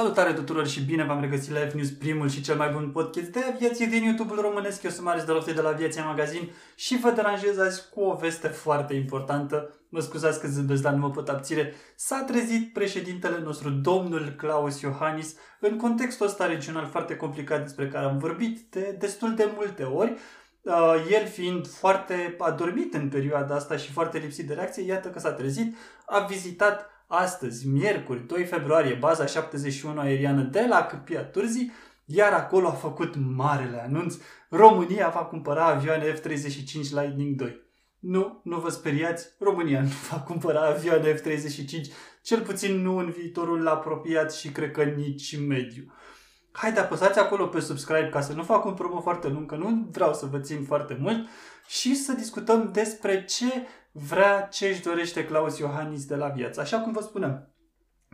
Salutare tuturor și bine v-am regăsit la F-News, primul și cel mai bun podcast de aviație din YouTube-ul românesc. Eu sunt Marius Dorofte de la Aviația Magazin și vă deranjez azi cu o veste foarte importantă. Mă scuzați că zâmbesc, dar nu mă pot abține. S-a trezit președintele nostru, domnul Claus Iohannis, în contextul ăsta regional foarte complicat despre care am vorbit de destul de multe ori. Uh, el fiind foarte adormit în perioada asta și foarte lipsit de reacție, iată că s-a trezit, a vizitat astăzi, miercuri, 2 februarie, baza 71 aeriană de la Câmpia Turzii, iar acolo a făcut marele anunț. România va cumpăra avioane F-35 Lightning 2. Nu, nu vă speriați, România nu va cumpăra avioane F-35, cel puțin nu în viitorul apropiat și cred că nici mediu. Haide, apăsați acolo pe subscribe ca să nu fac un promo foarte lung, că nu vreau să vă țin foarte mult și să discutăm despre ce vrea ce își dorește Claus Iohannis de la viață. Așa cum vă spuneam,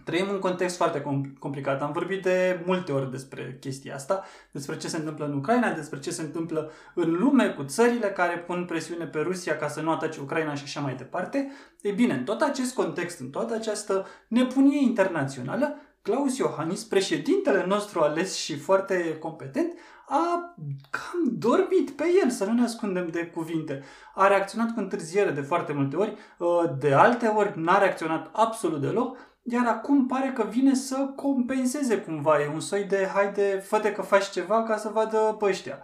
trăim un context foarte complicat. Am vorbit de multe ori despre chestia asta, despre ce se întâmplă în Ucraina, despre ce se întâmplă în lume cu țările care pun presiune pe Rusia ca să nu atace Ucraina și așa mai departe. Ei bine, în tot acest context, în toată această nebunie internațională, Claus Iohannis, președintele nostru ales și foarte competent, a cam dormit pe el, să nu ne ascundem de cuvinte. A reacționat cu întârziere de foarte multe ori, ă, de alte ori n-a reacționat absolut deloc, iar acum pare că vine să compenseze cumva. E un soi de haide, fă că faci ceva ca să vadă pe ăștia.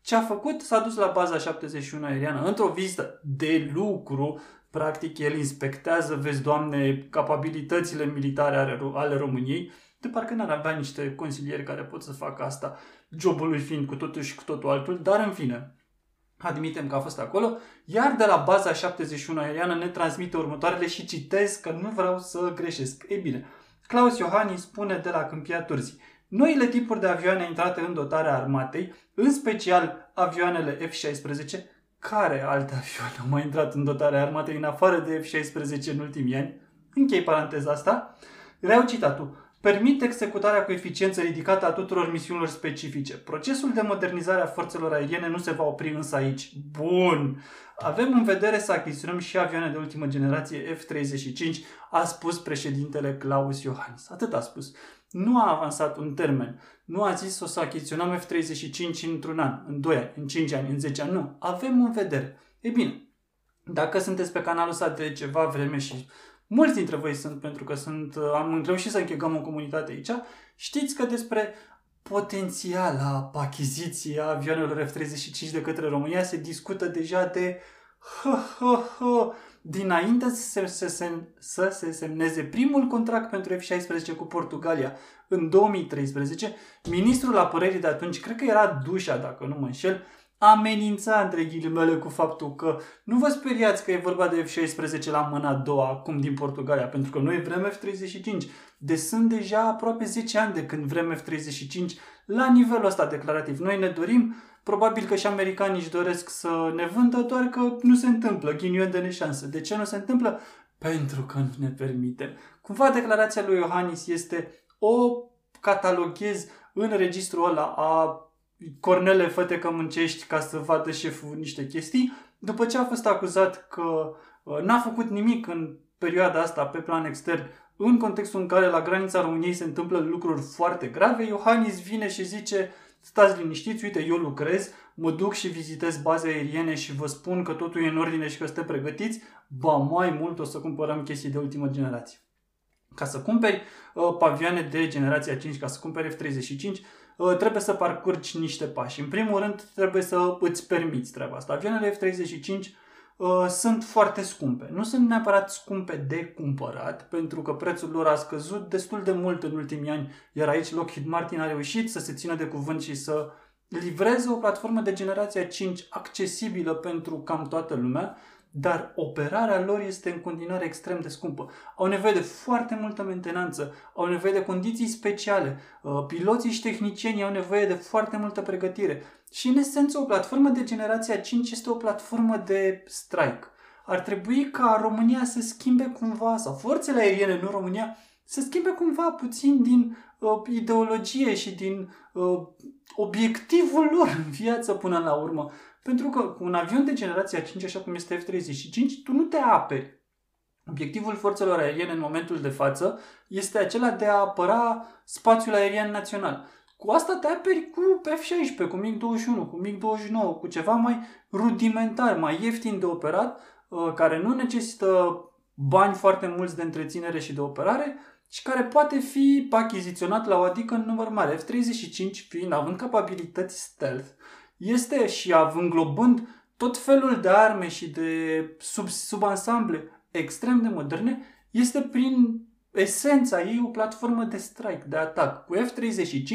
Ce a făcut? S-a dus la baza 71 aeriană într-o vizită de lucru. Practic, el inspectează, vezi, doamne, capabilitățile militare ale, ale României de parcă n-ar avea niște consilieri care pot să facă asta, jobul lui fiind cu totul și cu totul altul, dar în fine, admitem că a fost acolo, iar de la baza 71 aeriană ne transmite următoarele și citez că nu vreau să greșesc. Ei bine, Claus Iohannis spune de la Câmpia Turzii, Noile tipuri de avioane intrate în dotarea armatei, în special avioanele F-16, care alte avioane au mai intrat în dotarea armatei în afară de F-16 în ultimii ani? Închei paranteza asta. Reau citatul permit executarea cu eficiență ridicată a tuturor misiunilor specifice. Procesul de modernizare a forțelor aeriene nu se va opri însă aici. Bun! Avem în vedere să achiziționăm și avioane de ultimă generație F-35, a spus președintele Claus Iohannis. Atât a spus. Nu a avansat un termen. Nu a zis o să achiziționăm F-35 într-un an, în 2 ani, în 5 ani, în 10 ani. Nu. Avem în vedere. E bine, dacă sunteți pe canalul ăsta de ceva vreme și mulți dintre voi sunt, pentru că sunt, am reușit să închegăm o comunitate aici, știți că despre potențiala achiziție a avioanelor F-35 de către România se discută deja de hă, hă, hă, dinainte să se, se, să se semneze primul contract pentru F-16 cu Portugalia în 2013, ministrul apărării de atunci, cred că era Dușa, dacă nu mă înșel, amenința între ghilimele cu faptul că nu vă speriați că e vorba de F-16 la mâna a doua, acum din Portugalia, pentru că noi vrem F-35. De sunt deja aproape 10 ani de când vrem F-35 la nivelul ăsta declarativ. Noi ne dorim, probabil că și americanii își doresc să ne vândă, doar că nu se întâmplă, ghinion de neșansă. De ce nu se întâmplă? Pentru că nu ne permite. Cumva declarația lui Iohannis este o cataloghez în registrul ăla a cornele făte că muncești ca să vadă șeful niște chestii, după ce a fost acuzat că uh, n-a făcut nimic în perioada asta pe plan extern, în contextul în care la granița României se întâmplă lucruri foarte grave, Iohannis vine și zice stați liniștiți, uite, eu lucrez, mă duc și vizitez baze aeriene și vă spun că totul e în ordine și că sunteți pregătiți, ba mai mult o să cumpărăm chestii de ultimă generație. Ca să cumperi uh, pavioane de generația 5, ca să cumperi F-35, Uh, trebuie să parcurgi niște pași. În primul rând, trebuie să îți permiți treaba asta. Avioanele F-35 uh, sunt foarte scumpe. Nu sunt neapărat scumpe de cumpărat, pentru că prețul lor a scăzut destul de mult în ultimii ani, iar aici Lockheed Martin a reușit să se țină de cuvânt și să livreze o platformă de generația 5 accesibilă pentru cam toată lumea, dar operarea lor este în continuare extrem de scumpă. Au nevoie de foarte multă mentenanță, au nevoie de condiții speciale, uh, piloții și tehnicienii au nevoie de foarte multă pregătire. Și, în esență, o platformă de generația 5 este o platformă de strike. Ar trebui ca România să schimbe cumva, sau forțele aeriene, nu România, să schimbe cumva puțin din uh, ideologie și din uh, obiectivul lor în viață până la urmă. Pentru că cu un avion de generația 5, așa cum este F-35, tu nu te aperi. Obiectivul forțelor aeriene în momentul de față este acela de a apăra spațiul aerian național. Cu asta te aperi cu F-16, cu MiG-21, cu MiG-29, cu ceva mai rudimentar, mai ieftin de operat, uh, care nu necesită bani foarte mulți de întreținere și de operare și care poate fi achiziționat la o adică în număr mare. F-35 fiind, având capabilități stealth, este și având globând tot felul de arme și de sub, subansamble extrem de moderne, este prin esența ei o platformă de strike, de atac. Cu F-35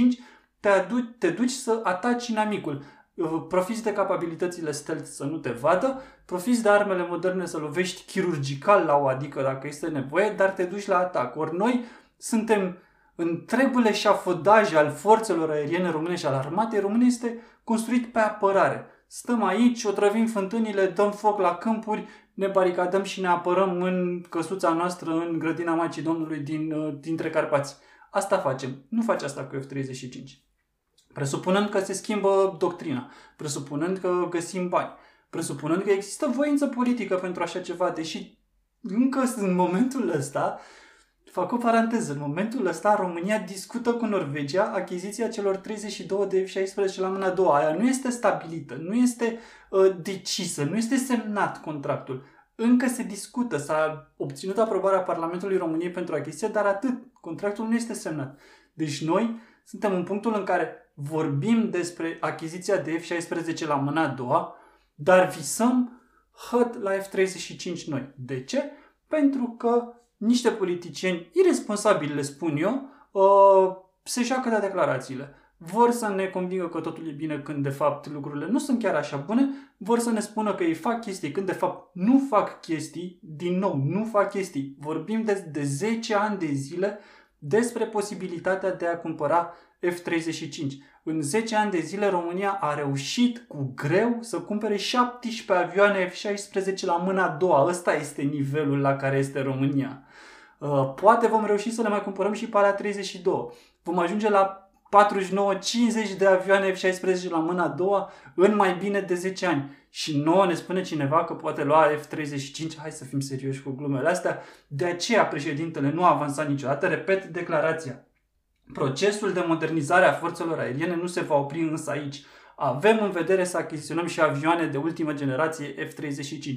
te, adu- te duci să ataci inamicul. Uh, profiți de capabilitățile stealth să nu te vadă, profiți de armele moderne să lovești chirurgical la o adică dacă este nevoie, dar te duci la atac. Ori noi suntem întregul eșafodaj al forțelor aeriene române și al armatei române este construit pe apărare. Stăm aici, otrăvim fântânile, dăm foc la câmpuri, ne baricadăm și ne apărăm în căsuța noastră, în grădina Maicii Domnului din, uh, dintre Carpați. Asta facem. Nu faci asta cu F-35. Presupunând că se schimbă doctrina, presupunând că găsim bani, presupunând că există voință politică pentru așa ceva, deși încă în momentul ăsta, fac o paranteză, în momentul ăsta România discută cu Norvegia achiziția celor 32 de F-16 la mâna a doua. Aia nu este stabilită, nu este uh, decisă, nu este semnat contractul. Încă se discută, s-a obținut aprobarea Parlamentului României pentru achiziție, dar atât, contractul nu este semnat. Deci noi suntem în punctul în care vorbim despre achiziția de F-16 la mâna a doua, dar visăm hăt la F-35 noi. De ce? Pentru că niște politicieni irresponsabili, le spun eu, uh, se joacă de declarațiile. Vor să ne convingă că totul e bine când de fapt lucrurile nu sunt chiar așa bune, vor să ne spună că ei fac chestii când de fapt nu fac chestii, din nou, nu fac chestii. Vorbim de, de 10 ani de zile despre posibilitatea de a cumpăra F-35. În 10 ani de zile România a reușit cu greu să cumpere 17 avioane F-16 la mâna a doua. Ăsta este nivelul la care este România. Uh, poate vom reuși să le mai cumpărăm și pe alea 32. Vom ajunge la 49-50 de avioane F-16 la mâna a doua în mai bine de 10 ani. Și nouă ne spune cineva că poate lua F-35, hai să fim serioși cu glumele astea, de aceea președintele nu a avansat niciodată, repet declarația. Procesul de modernizare a forțelor aeriene nu se va opri însă aici. Avem în vedere să achiziționăm și avioane de ultimă generație F-35.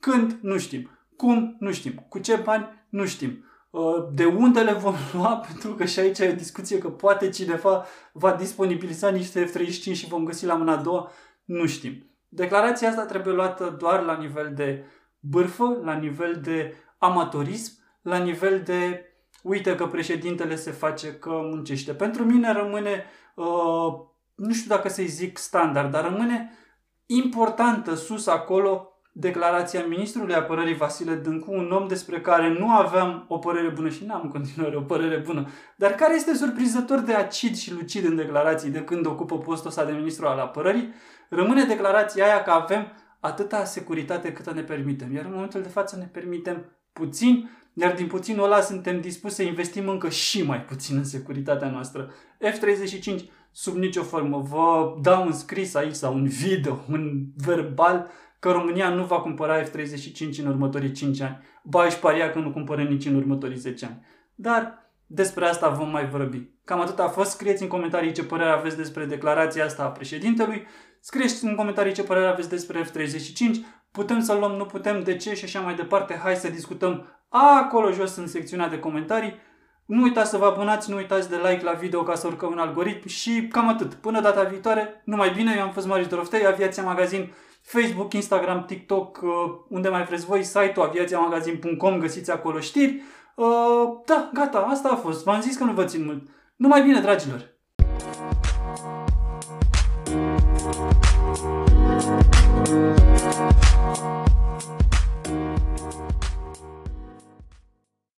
Când? Nu știm. Cum? Nu știm. Cu ce bani? Nu știm. Uh, de unde le vom lua? Pentru că și aici e o discuție că poate cineva va disponibiliza niște F-35 și vom găsi la mâna a doua. Nu știm. Declarația asta trebuie luată doar la nivel de bârfă, la nivel de amatorism, la nivel de uite că președintele se face că muncește. Pentru mine rămâne, uh, nu știu dacă să-i zic standard, dar rămâne importantă sus acolo declarația ministrului apărării Vasile Dâncu, un om despre care nu aveam o părere bună și n-am în continuare o părere bună, dar care este surprinzător de acid și lucid în declarații de când ocupă postul ăsta de ministru al apărării, rămâne declarația aia că avem atâta securitate câtă ne permitem. Iar în momentul de față ne permitem puțin, iar din puținul ăla suntem dispuși să investim încă și mai puțin în securitatea noastră. F-35 sub nicio formă. Vă dau un scris aici sau un video, un verbal că România nu va cumpăra F-35 în următorii 5 ani. Ba își paria că nu cumpără nici în următorii 10 ani. Dar despre asta vom mai vorbi. Cam atât a fost. Scrieți în comentarii ce părere aveți despre declarația asta a președintelui. Scrieți în comentarii ce părere aveți despre F-35. Putem să luăm, nu putem, de ce și așa mai departe. Hai să discutăm acolo jos în secțiunea de comentarii. Nu uitați să vă abonați, nu uitați de like la video ca să urcăm un algoritm și cam atât. Până data viitoare, numai bine, eu am fost Marius Doroftei, Aviația Magazin, Facebook, Instagram, TikTok, uh, unde mai vreți voi, site-ul aviațiamagazin.com, găsiți acolo știri. Uh, da, gata, asta a fost. V-am zis că nu vă țin mult. Numai bine, dragilor!